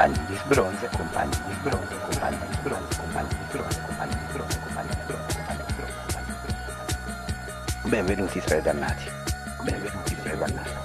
compagni di bronzo, compagni di bronzo, compagni di bronzo, compagni di bronzo, compagni di bronzo, compagni di bronzo, compagni di bronzo, compagni di bronzo. Benvenuti tra i dannati. Benvenuti tra i dannati.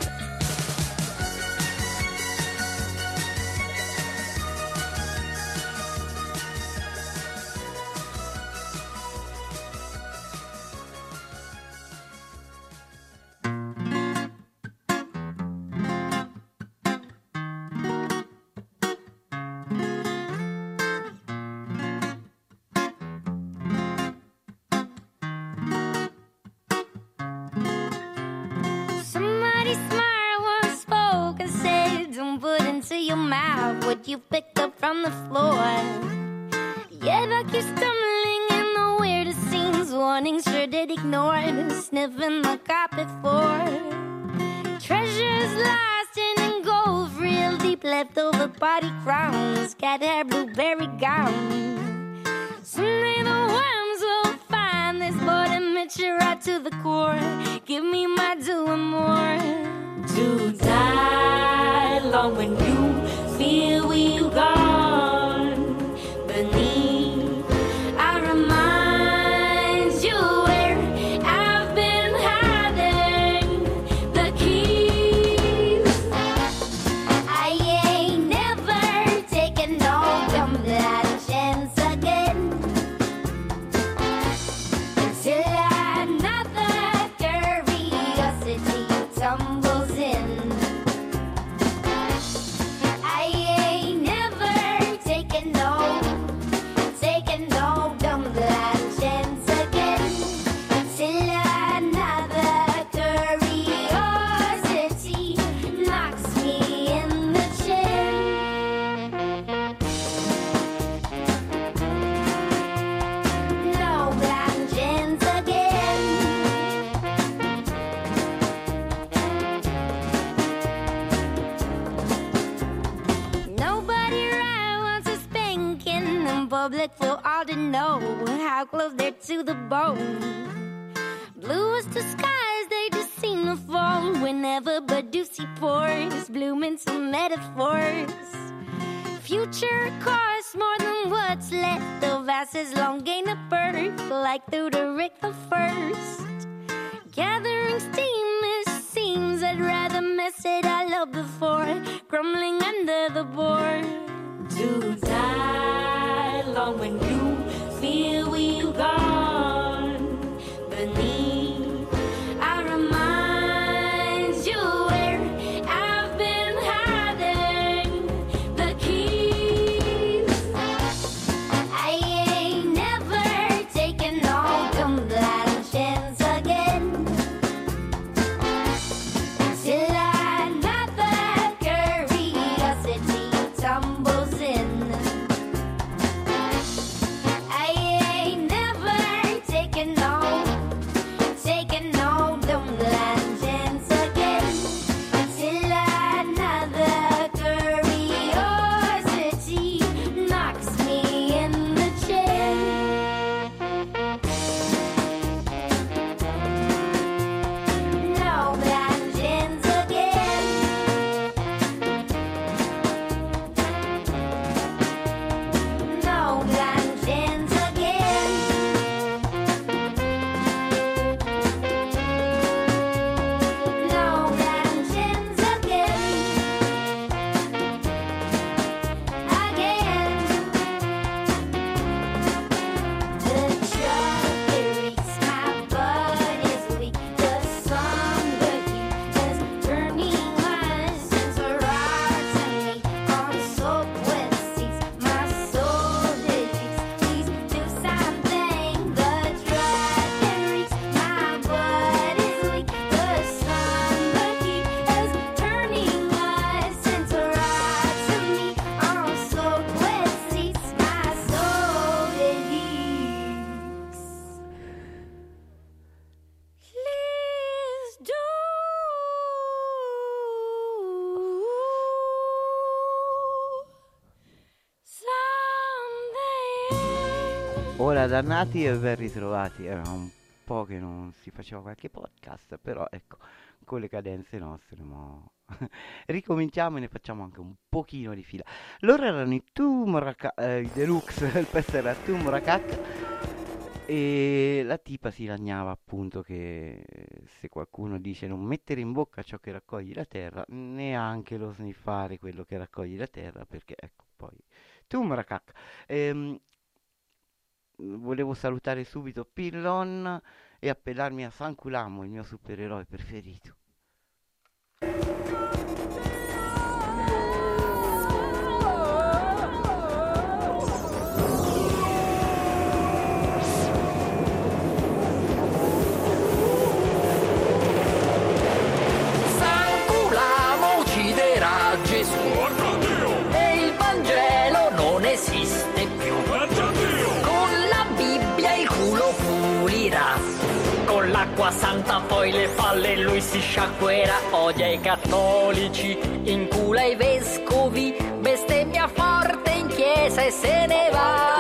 Dannati e ben ritrovati. Era un po' che non si faceva qualche podcast, però ecco, con le cadenze nostre, ma ricominciamo e ne facciamo anche un pochino di fila. Loro erano i Tumrakat, eh, i Deluxe, il pezzo era Tumrakat e la tipa si lagnava appunto che se qualcuno dice non mettere in bocca ciò che raccogli la terra, neanche lo sniffare quello che raccogli la terra, perché ecco, poi... Tumrakak. Ehm, volevo salutare subito Pillon e appellarmi a Sankulamo, il mio supereroe preferito. L'acqua santa poi le palle lui si sciacquerà. Odia i cattolici, incula i vescovi, bestemmia forte in chiesa e se ne va.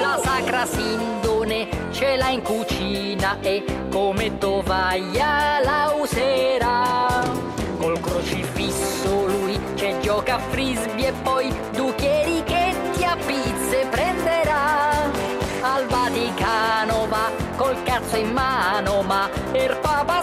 La sacra sindone ce l'ha in cucina e come tovaglia la userà. Col crocifisso lui c'è gioca a frisbee e poi due chierichetti a pizze prenderà. Al Vaticano va col cazzo in mano ma il Papa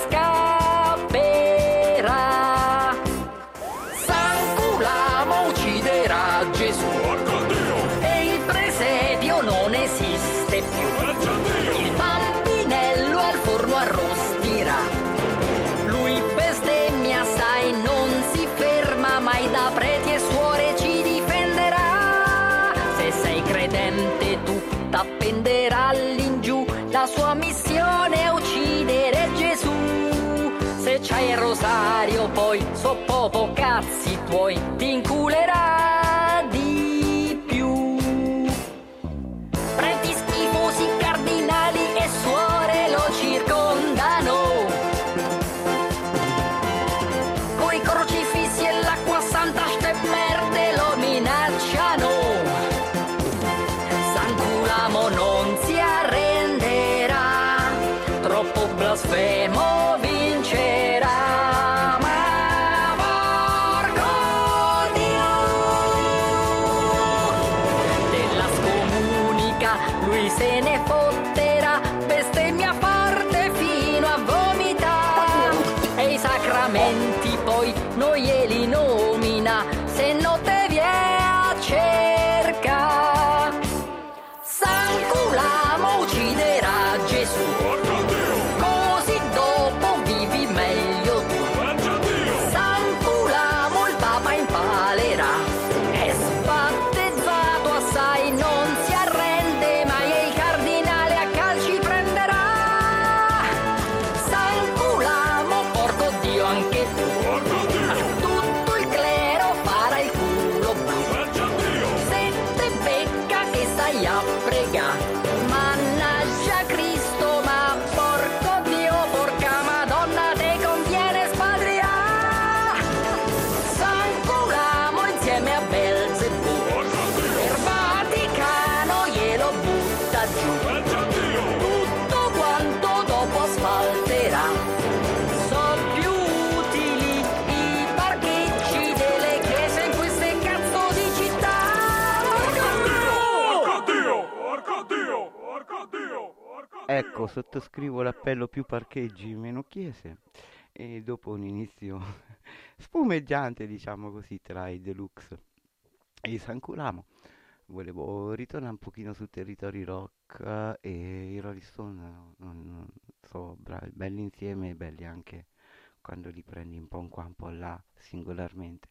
so poco cazzi tuoi ti inculerà di più. Preti schifosi, cardinali e suore lo circondano. Coi crocifissi e l'acqua santa ste merde lo minacciano. Sanculamo non si arrenderà, troppo blasfemo vincerà. Sottoscrivo l'appello più parcheggi, meno chiese. E dopo un inizio spumeggiante, diciamo così, tra i deluxe e i Sanculamo, volevo ritornare un pochino su territori rock eh, e i Rolling Stone, non, non so, bravi, belli insieme e belli anche quando li prendi un po' un qua, un po' là, singolarmente.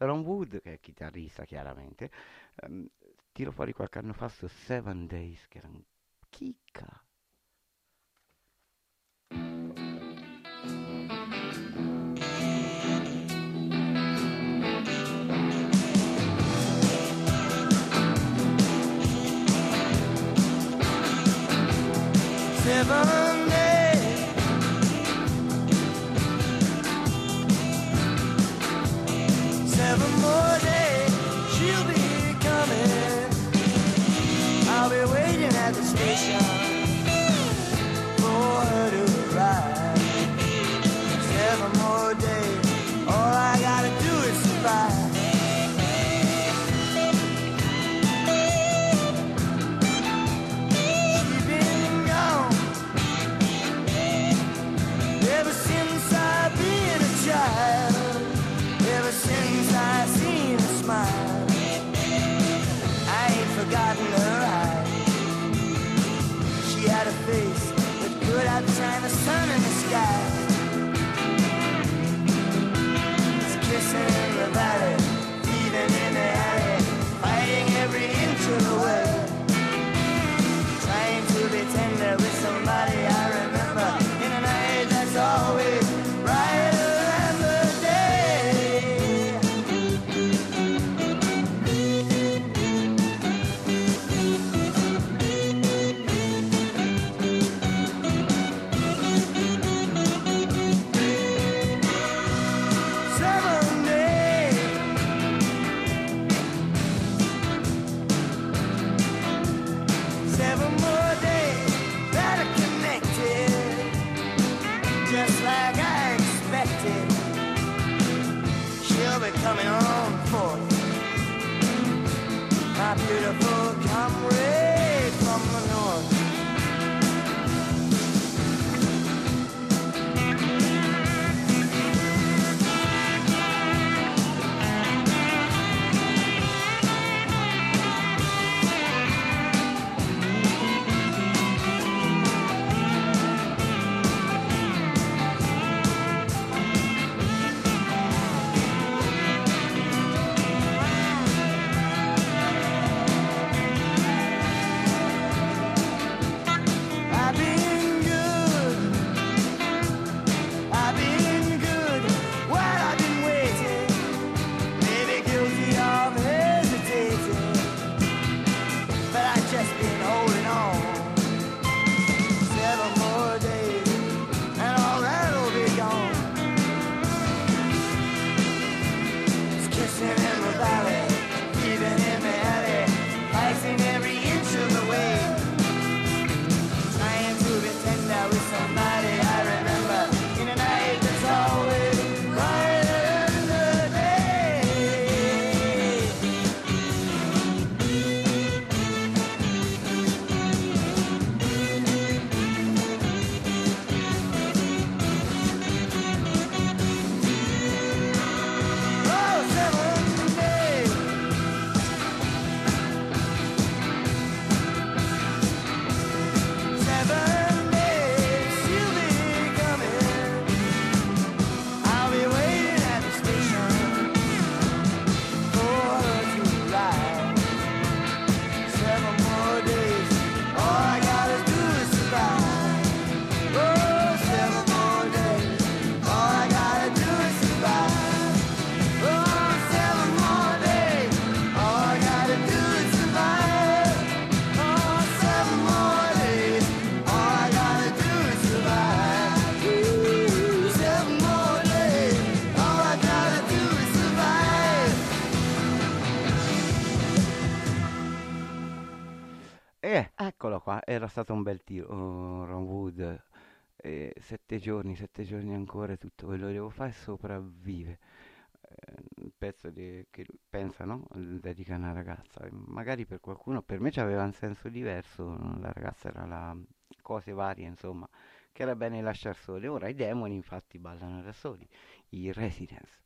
Ron Wood, che è chitarrista chiaramente, ehm, tiro fuori qualche anno fa su Seven Days, che era un chicca. for her to ride. Seven more days. sun just like I expected. She'll be coming on for you. My beautiful comrade from the north. qua era stato un bel tiro, oh, round wood, eh, sette giorni, sette giorni ancora, tutto quello che devo fare sopravvive. Eh, un pezzo di, che pensa, no? Dedica a una ragazza, magari per qualcuno, per me c'aveva un senso diverso, la ragazza era la cose varie, insomma, che era bene lasciar sole. Ora i demoni infatti ballano da soli, i residence.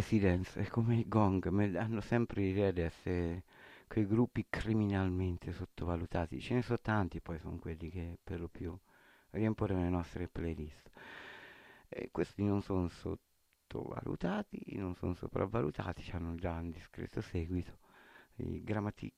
Residents è come i Gong, me danno sempre l'idea di essere quei gruppi criminalmente sottovalutati. Ce ne sono tanti, poi sono quelli che per lo più riempono le nostre playlist. E questi non sono sottovalutati, non sono sopravvalutati, hanno già un discreto seguito. I Grammatic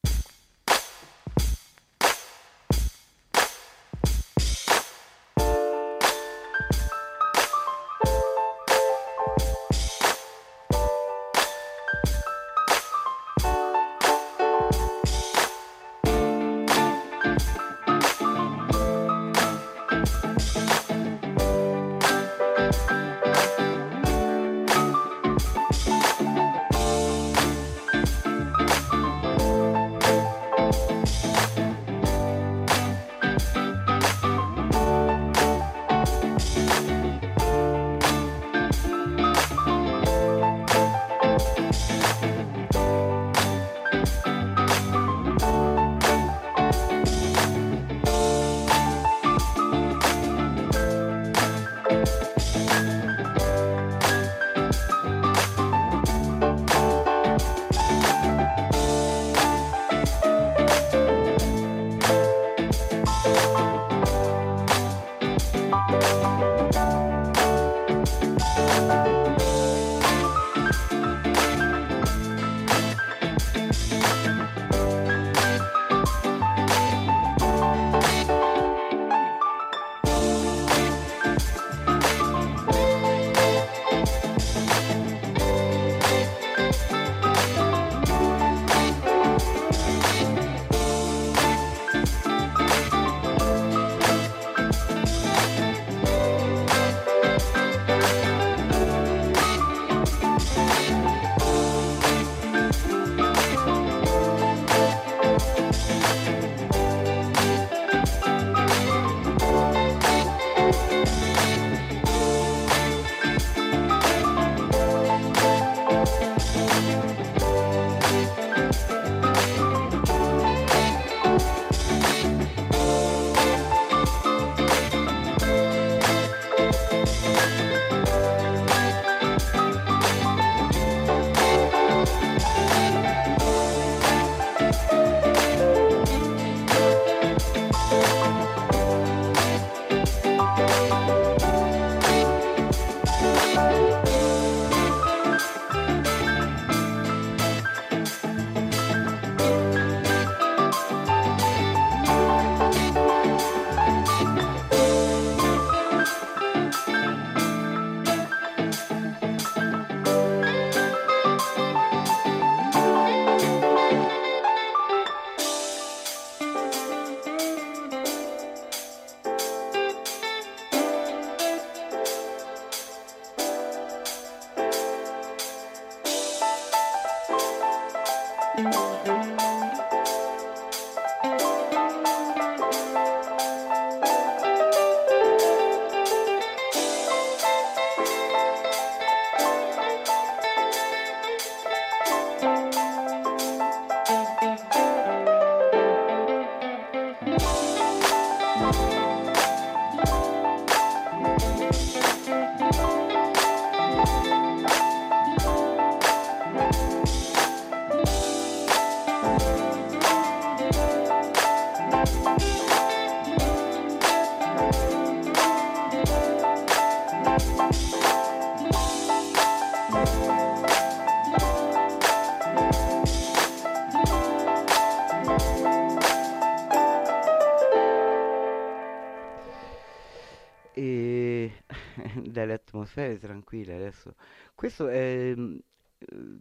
atmosfere tranquille adesso. Questo è mm, eh,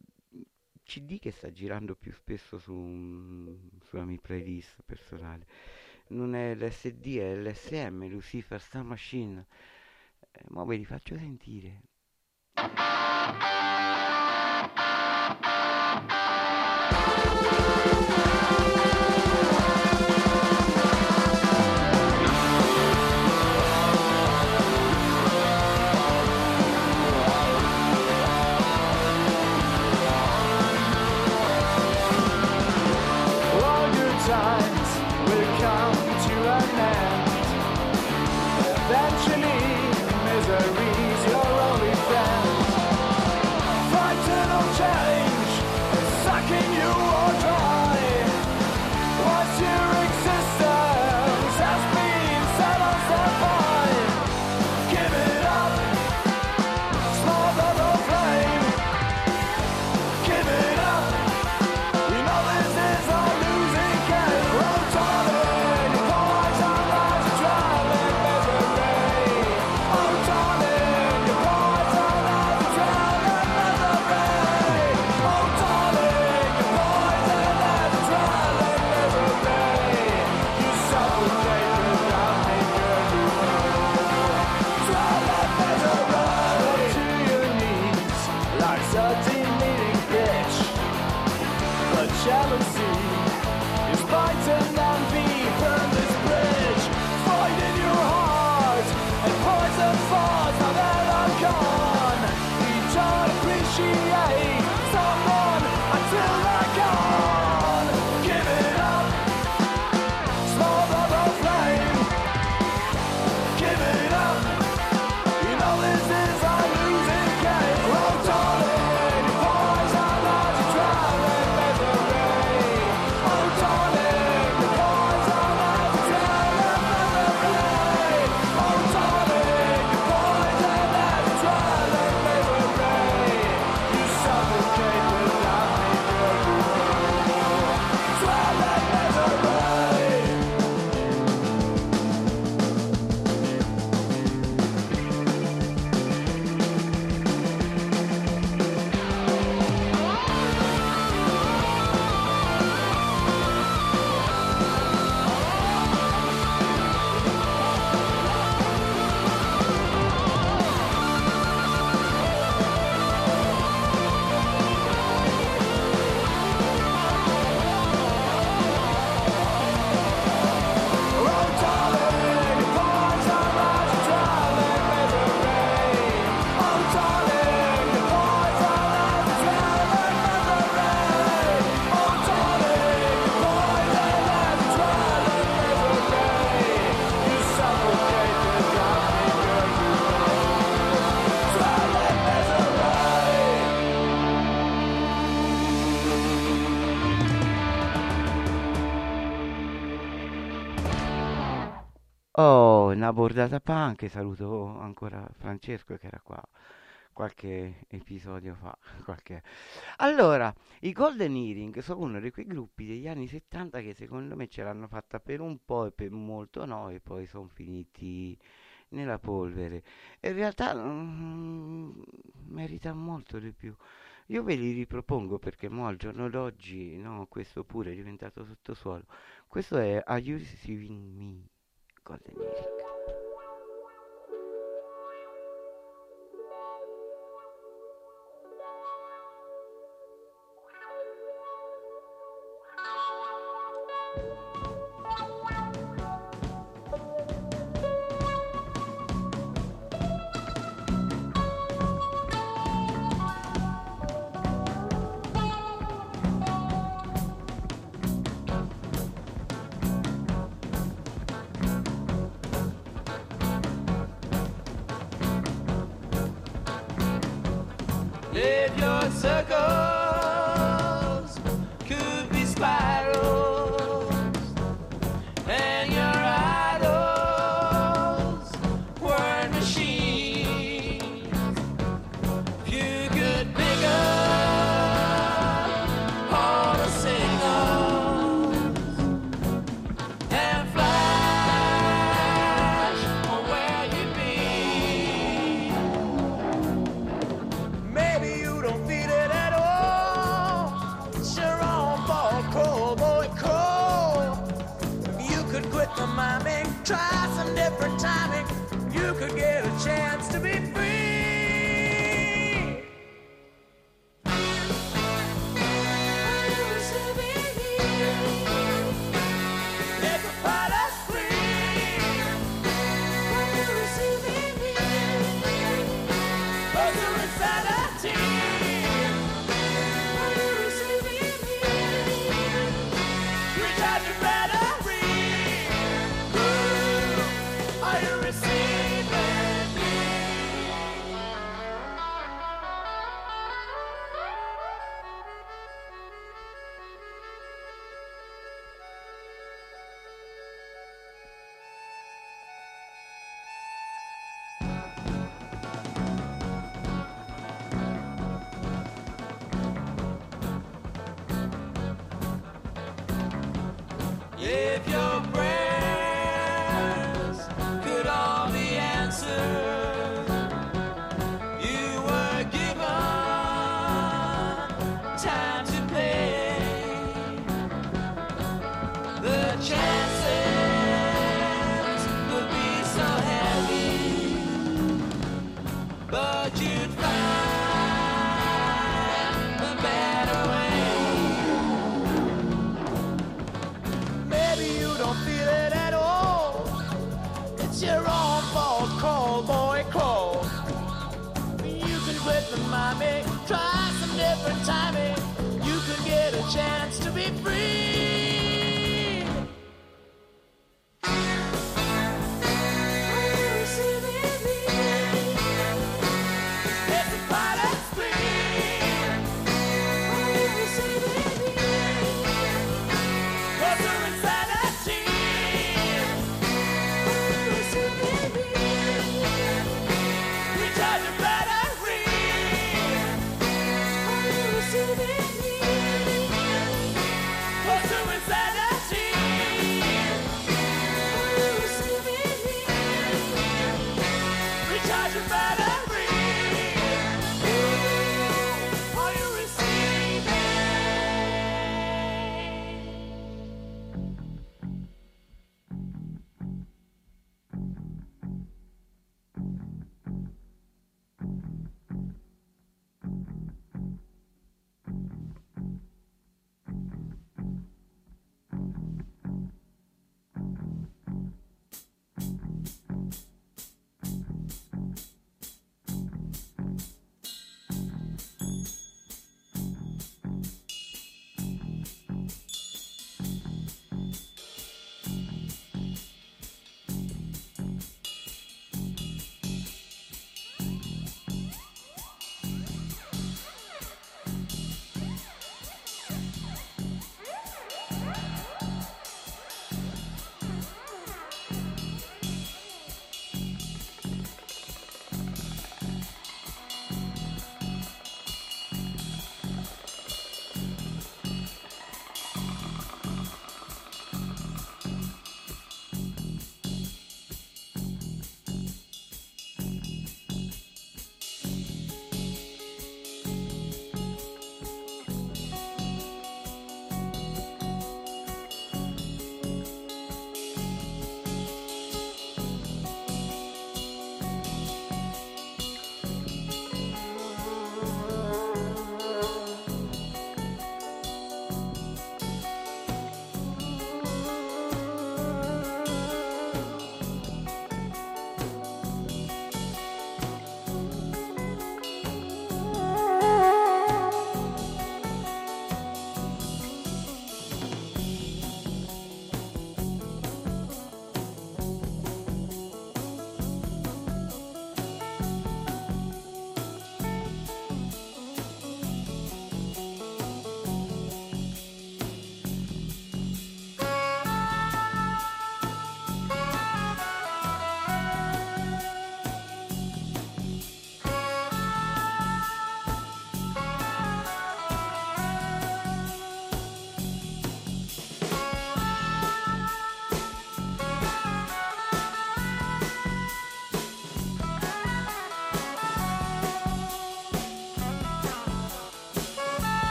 CD che sta girando più spesso su, un- sulla mia playlist personale. Non è l'SD è l'SM Lucifer Star Machine. Eh, ma ve li faccio sentire Bordata punk, saluto ancora Francesco che era qua qualche episodio fa. qualche- Allora, i Golden Earring sono uno di quei gruppi degli anni 70 che secondo me ce l'hanno fatta per un po' e per molto no, e poi sono finiti nella polvere. In realtà mm, merita molto di più. Io ve li ripropongo perché mo al giorno d'oggi, no, questo pure è diventato sottosuolo. Questo è Are You Receiving Me? Golden Earring. circle.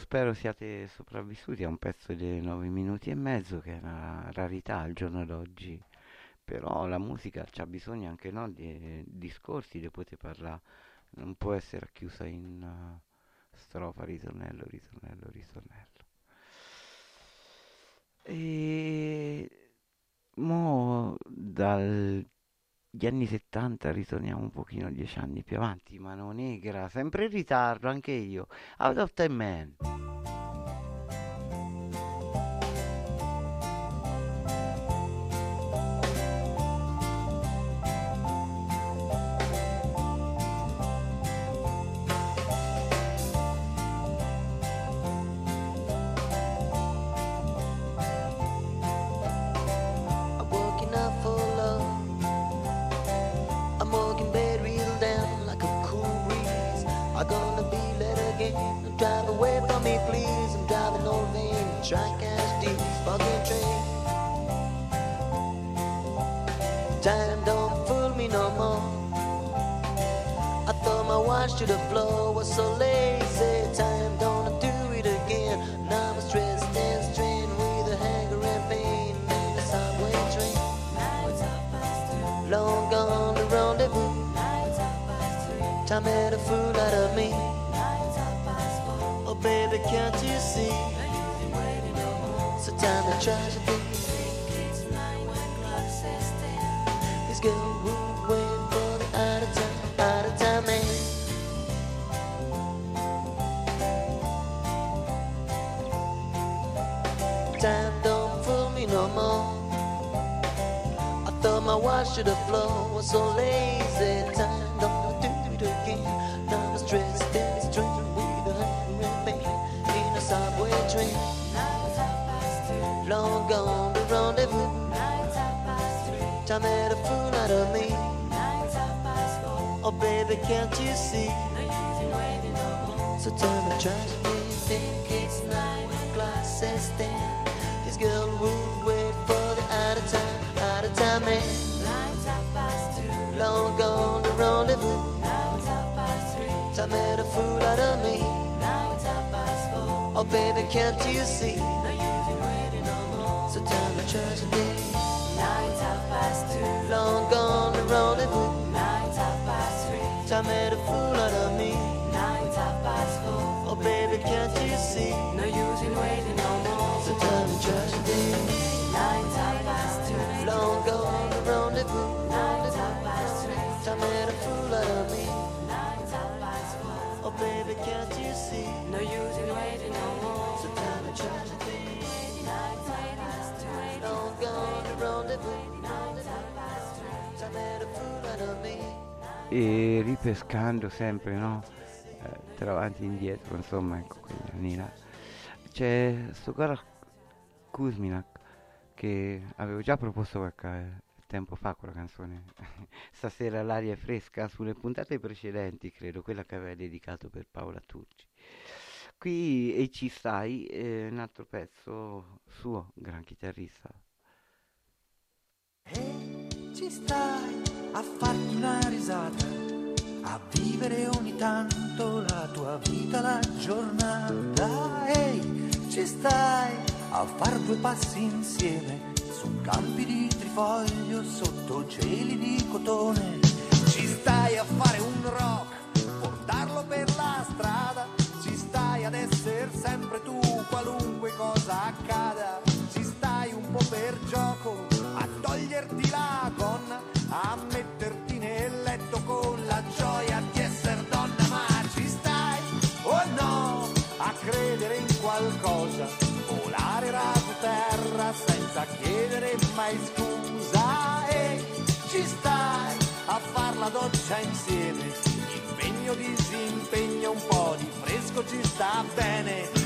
Spero siate sopravvissuti a un pezzo di 9 minuti e mezzo, che è una rarità al giorno d'oggi. Però la musica c'ha bisogno anche no, di discorsi, di poter parlare, non può essere chiusa in uh, strofa, ritornello, ritornello, ritornello. E mo dagli anni 70 ritorniamo un pochino dieci anni più avanti, mano negra, sempre in ritardo, anche io. Out of time man. Me. Oh baby, can't you see? So tell me, try to think it's nine glasses stand. This girl would wait for the out of time, out of time man. Long gone the rendezvous. Time made a fool out of me. Oh baby, can't you see? So tell me, try to think. Long gone the rendezvous. Time made a fool out of me. Night i pass through oh baby, can't you see? No use in waiting no more. So tell me, try to think. Long gone the rendezvous. Time made a fool out of me. Oh baby, can't you see? No use in waiting no more. So tell me, try to think. Long gone the rendezvous. E ripescando sempre, no? Eh, tra avanti e indietro, insomma, ecco, quegli anni là. C'è sto caro Kuzminak che avevo già proposto qualche tempo fa quella canzone. Stasera l'aria è fresca sulle puntate precedenti, credo, quella che aveva dedicato per Paola Turci. Qui e ci stai, eh, un altro pezzo suo, gran chitarrista. E ci stai a farti una risata, a vivere ogni tanto la tua vita, la giornata. Ehi, ci stai a far due passi insieme su campi di trifoglio sotto cieli di cotone. Ci stai a fare un rock, portarlo per la strada. Accada. Ci stai un po' per gioco, a toglierti la gonna, a metterti nel letto con la gioia di essere donna. Ma ci stai o no a credere in qualcosa, volare raso terra senza chiedere mai scusa. E ci stai a far la doccia insieme, impegno, disimpegno, un po' di fresco ci sta bene,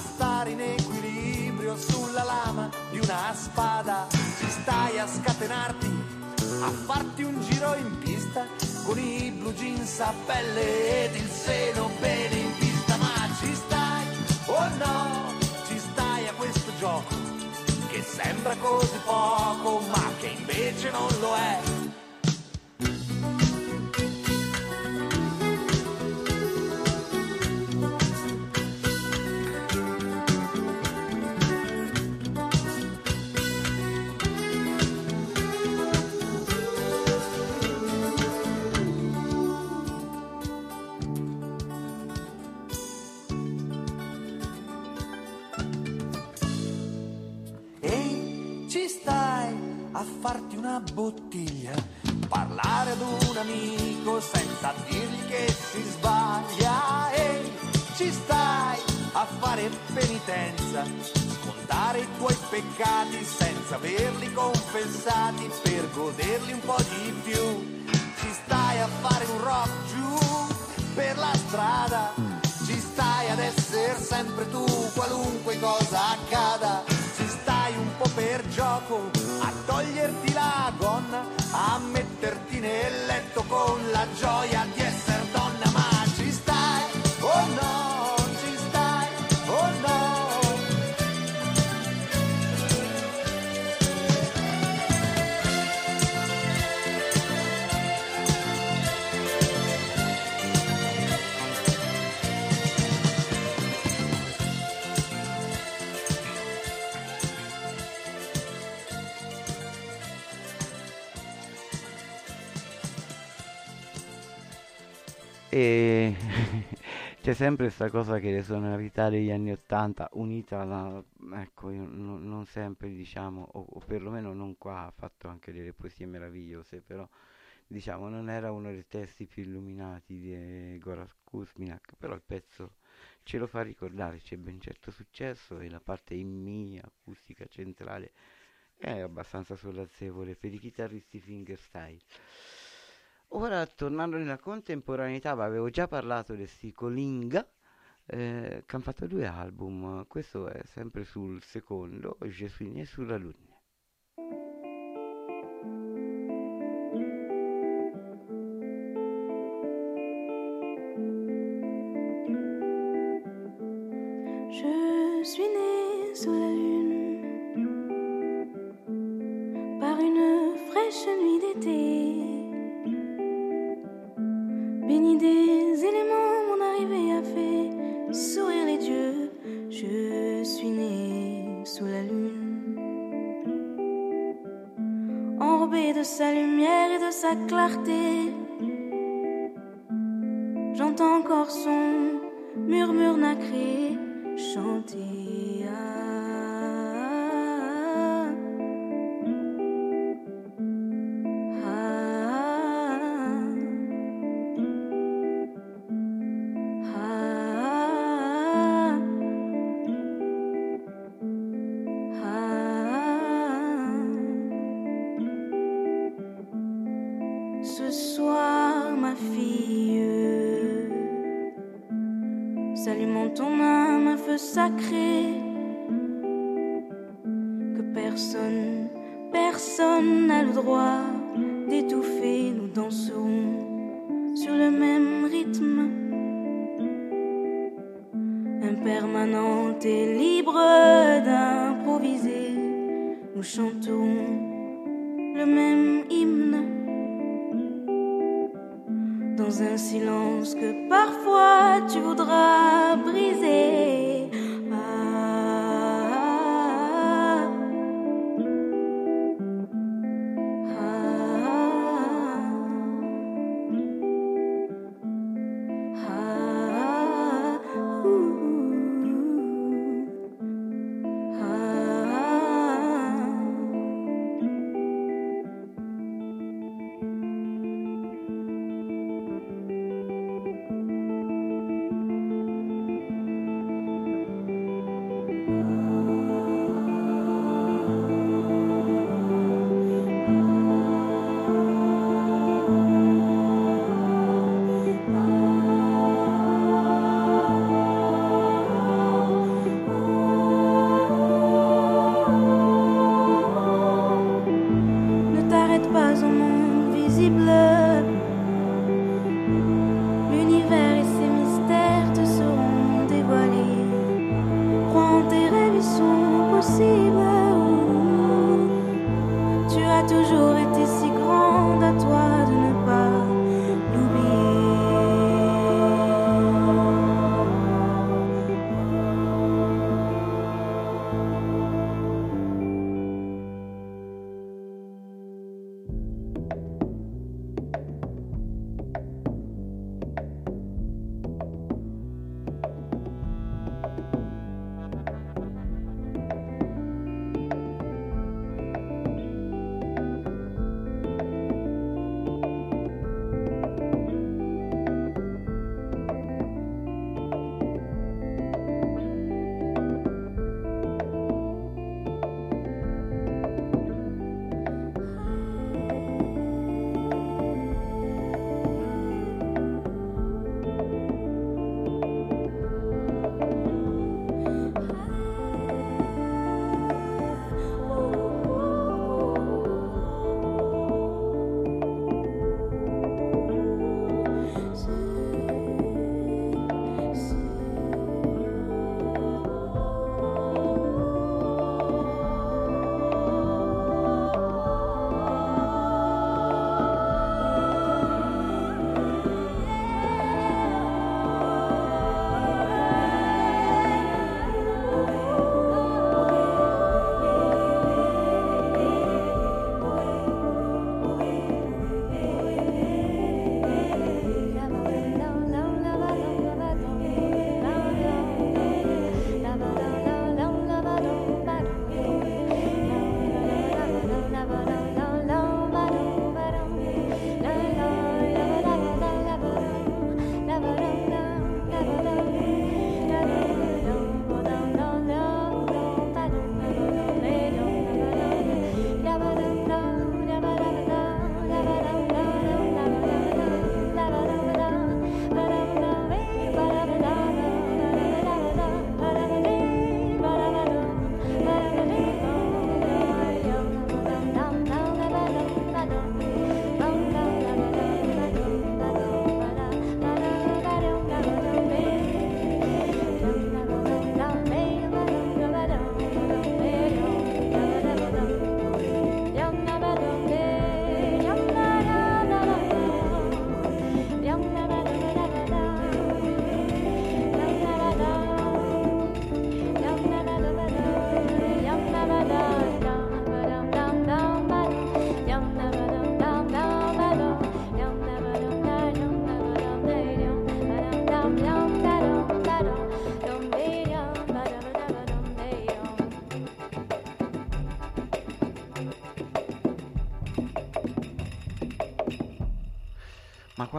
stare in equilibrio sulla lama di una spada, ci stai a scatenarti, a farti un giro in pista con i blue jeans a pelle ed il seno bene in vista, ma ci stai o no? Ci stai a questo gioco che sembra così poco, ma che invece non lo è. A farti una bottiglia, parlare ad un amico senza dirgli che si sbaglia. Ehi, ci stai a fare penitenza, scontare i tuoi peccati senza averli confessati per goderli un po' di più. Ci stai a fare un rock giù per la strada, ci stai ad essere sempre tu, qualunque cosa accada. Ci stai un po' per gioco con la gioia di E c'è sempre questa cosa che le sonorità degli anni Ottanta unita alla... ecco, non, non sempre diciamo, o, o perlomeno non qua, ha fatto anche delle poesie meravigliose, però diciamo non era uno dei testi più illuminati di Goran Kuzminak, però il pezzo ce lo fa ricordare, c'è ben certo successo e la parte in mi, acustica centrale, è abbastanza sollazzevole per i chitarristi fingerstyle. Ora, tornando nella contemporaneità, avevo già parlato di sti Colinga, eh, che hanno fatto due album. Questo è sempre sul secondo, né sulla luna. J'entends encore son murmure nacré chanter.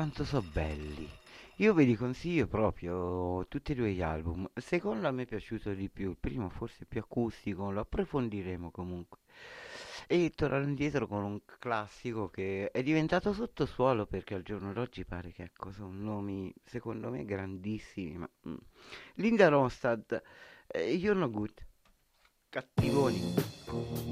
quanto sono belli. Io ve li consiglio proprio tutti e due gli album. Secondo a me è piaciuto di più, il primo forse più acustico, lo approfondiremo comunque. E tornare indietro con un classico che è diventato sottosuolo perché al giorno d'oggi pare che ecco, sono nomi secondo me grandissimi. Ma... Mm. Linda Ronstad, eh, You're No Good, Cattivoni.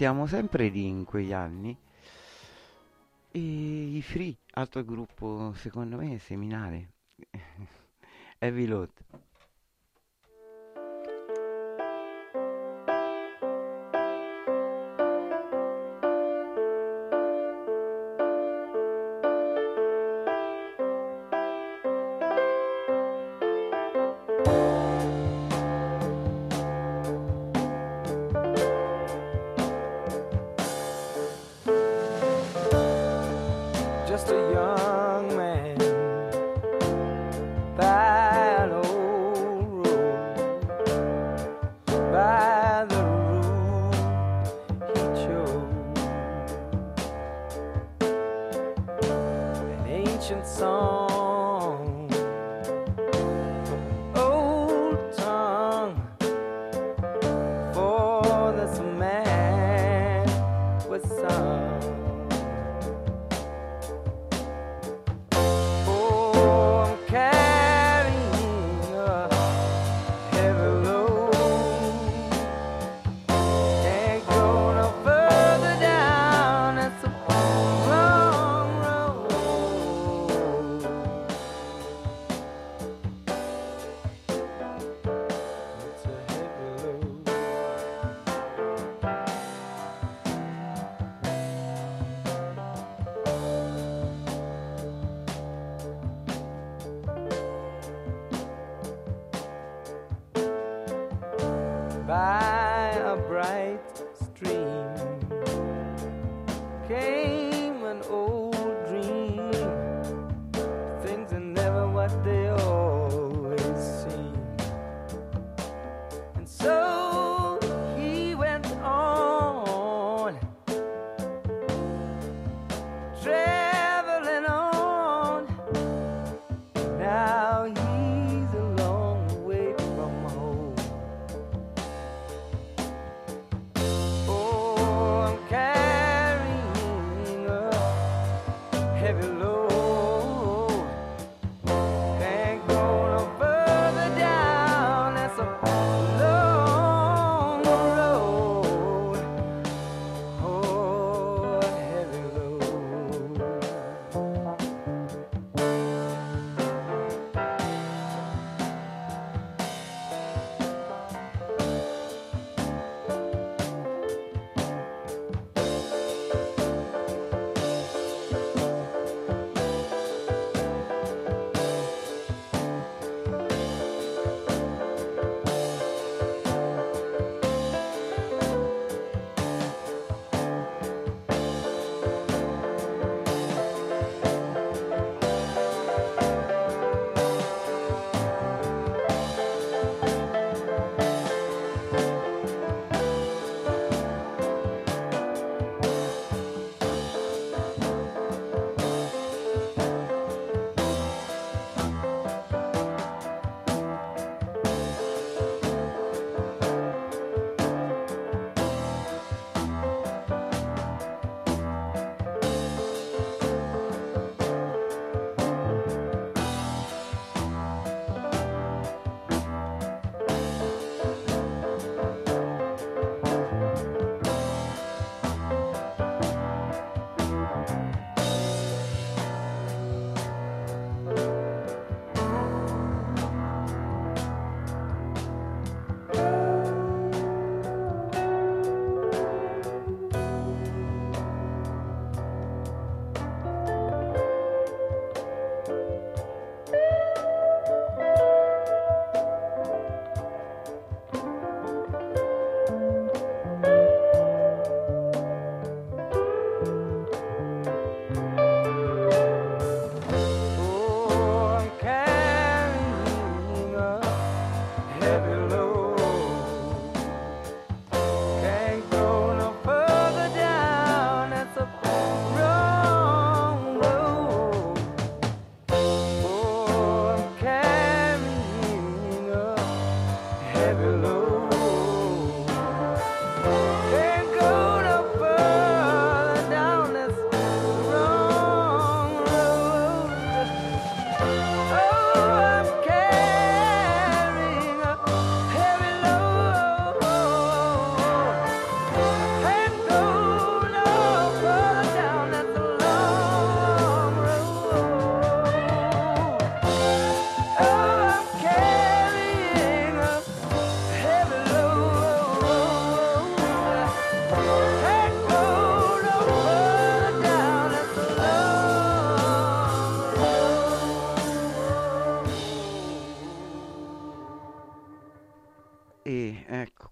siamo sempre lì in quegli anni. E i Free, altro gruppo secondo me seminale, Heavy Load.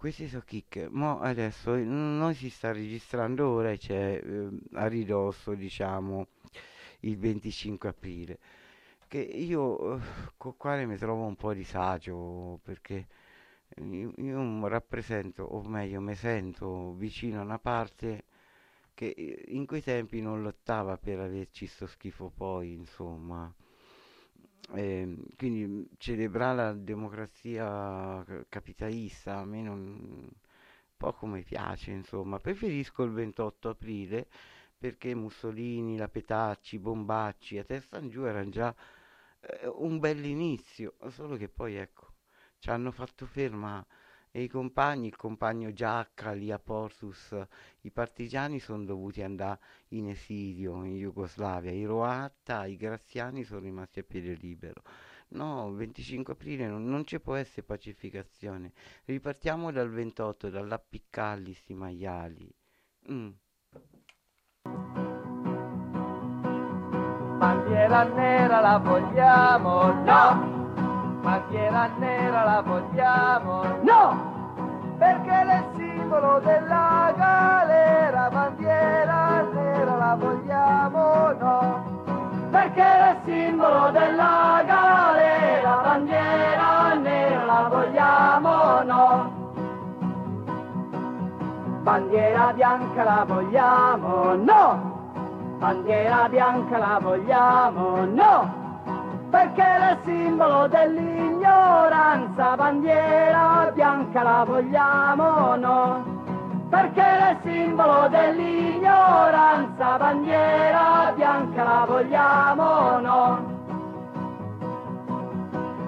Questi sono kick. Mo adesso eh, noi si sta registrando ora e c'è eh, a ridosso, diciamo, il 25 aprile. Che io eh, con quale mi trovo un po' a disagio perché io, io m- rappresento, o meglio, mi sento vicino a una parte che eh, in quei tempi non lottava per averci sto schifo poi, insomma. Ehm, quindi mh, celebrare la democrazia ca- capitalista a me non poco mi piace, insomma. Preferisco il 28 aprile perché Mussolini, la Petacci, Bombacci a testa in giù erano già eh, un bell'inizio, solo che poi ecco, ci hanno fatto ferma e i compagni, il compagno Giacca, Lia Portus, i partigiani sono dovuti andare in esilio in Jugoslavia, i Roatta, i Graziani sono rimasti a piede libero. No, il 25 aprile non, non ci può essere pacificazione. Ripartiamo dal 28, dall'appiccarli sti maiali. Mm. Bandiera nera la vogliamo, no! Bandiera nera la vogliamo, no! perché è il simbolo della galera, bandiera nera la vogliamo no. Perché è il simbolo della galera, bandiera nera la vogliamo no. Bandiera bianca la vogliamo no. Bandiera bianca la vogliamo no perché il simbolo dell'ignoranza, bandiera bianca la vogliamo no, perché il simbolo dell'ignoranza, bandiera bianca la vogliamo no,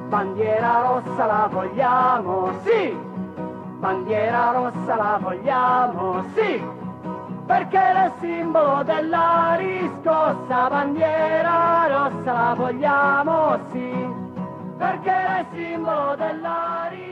bandiera rossa la vogliamo sì, bandiera rossa la vogliamo sì, perché il simbolo della riscossa, bandiera rossa vogliamo sì, perché il simbolo della riscossa.